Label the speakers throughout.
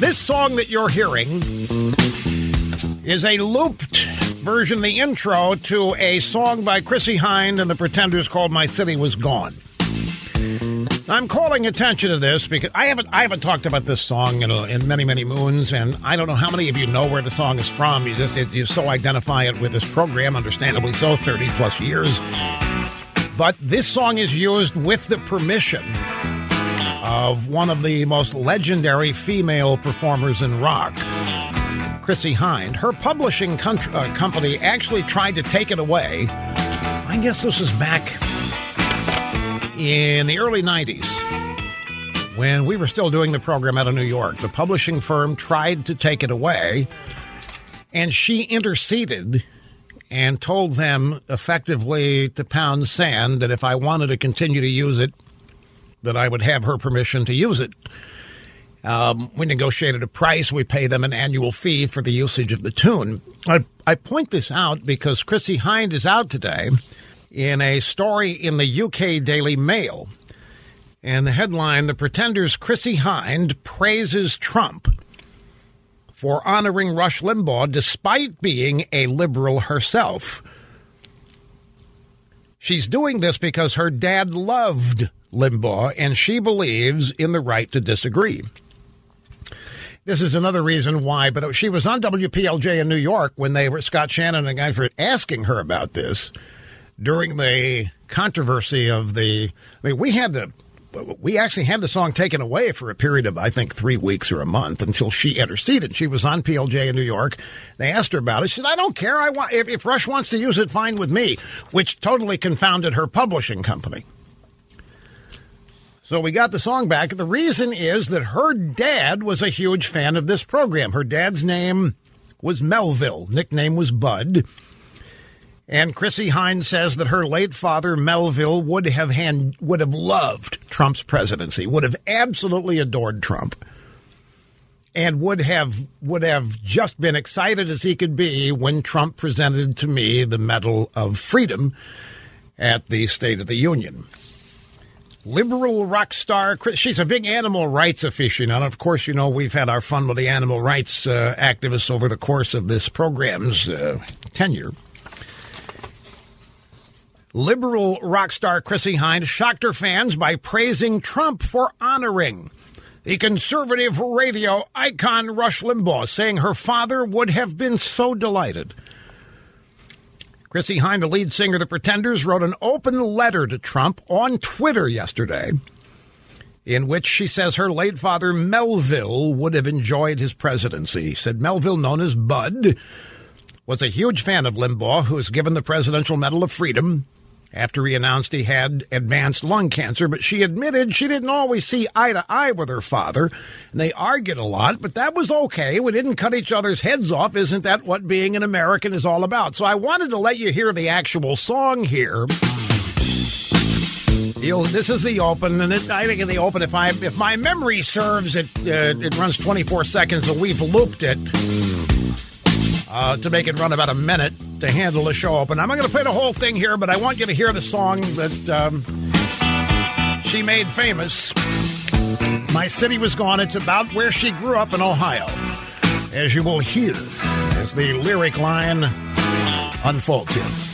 Speaker 1: This song that you're hearing is a looped version, the intro to a song by Chrissie Hynde and the Pretenders called My City Was Gone. I'm calling attention to this because I haven't I haven't talked about this song in, a, in many many moons, and I don't know how many of you know where the song is from. You just it, you so identify it with this program, understandably so, 30 plus years. But this song is used with the permission of one of the most legendary female performers in rock, Chrissie Hynde. Her publishing country, uh, company actually tried to take it away. I guess this is back in the early 90s when we were still doing the program out of New York. The publishing firm tried to take it away, and she interceded and told them effectively to pound sand that if I wanted to continue to use it, that I would have her permission to use it. Um, we negotiated a price. We pay them an annual fee for the usage of the tune. I, I point this out because Chrissie Hynde is out today in a story in the UK Daily Mail. And the headline The Pretenders' Chrissie Hynde praises Trump for honoring Rush Limbaugh despite being a liberal herself. She's doing this because her dad loved Limbaugh and she believes in the right to disagree. This is another reason why, but she was on WPLJ in New York when they were Scott Shannon and were asking her about this during the controversy of the. I mean, we had to. We actually had the song taken away for a period of, I think, three weeks or a month until she interceded. She was on PLJ in New York. They asked her about it. She said, "I don't care. I want if, if Rush wants to use it, fine with me," which totally confounded her publishing company. So we got the song back. The reason is that her dad was a huge fan of this program. Her dad's name was Melville, nickname was Bud. And Chrissie Hynde says that her late father Melville would have hand, would have loved Trump's presidency, would have absolutely adored Trump, and would have would have just been excited as he could be when Trump presented to me the Medal of Freedom at the State of the Union. Liberal rock star, she's a big animal rights aficionado. Of course, you know we've had our fun with the animal rights uh, activists over the course of this program's uh, tenure. Liberal rock star Chrissie Hynde shocked her fans by praising Trump for honoring the conservative radio icon Rush Limbaugh, saying her father would have been so delighted. Chrissie Hynde, the lead singer of The Pretenders, wrote an open letter to Trump on Twitter yesterday in which she says her late father Melville would have enjoyed his presidency. Said Melville, known as Bud, was a huge fan of Limbaugh, who was given the Presidential Medal of Freedom after he announced he had advanced lung cancer, but she admitted she didn't always see eye to eye with her father. And they argued a lot, but that was okay. We didn't cut each other's heads off. Isn't that what being an American is all about? So I wanted to let you hear the actual song here. This is the open, and it, I think in the open, if I if my memory serves, it uh, it runs 24 seconds, so we've looped it uh, to make it run about a minute to handle the show open. I'm not going to play the whole thing here, but I want you to hear the song that um, she made famous. My City Was Gone. It's about where she grew up in Ohio, as you will hear as the lyric line unfolds here.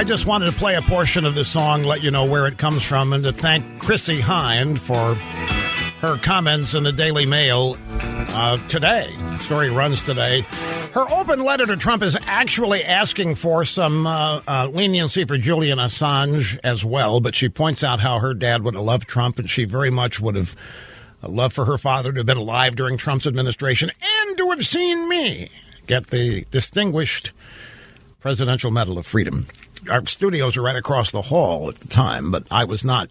Speaker 1: I just wanted to play a portion of the song, let you know where it comes from, and to thank Chrissie Hynde for her comments in the Daily Mail uh, today. Story runs today. Her open letter to Trump is actually asking for some uh, uh, leniency for Julian Assange as well, but she points out how her dad would have loved Trump and she very much would have loved for her father to have been alive during Trump's administration and to have seen me get the distinguished Presidential Medal of Freedom. Our studios are right across the hall at the time, but I was not.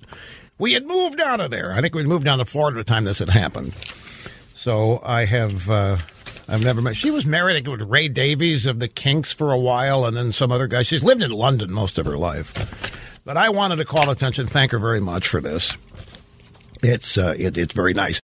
Speaker 1: We had moved out of there. I think we'd moved down to Florida at the time this had happened. So I have. Uh, I've never met. She was married to Ray Davies of the Kinks for a while, and then some other guy. She's lived in London most of her life. But I wanted to call attention. Thank her very much for this. It's uh, it, it's very nice.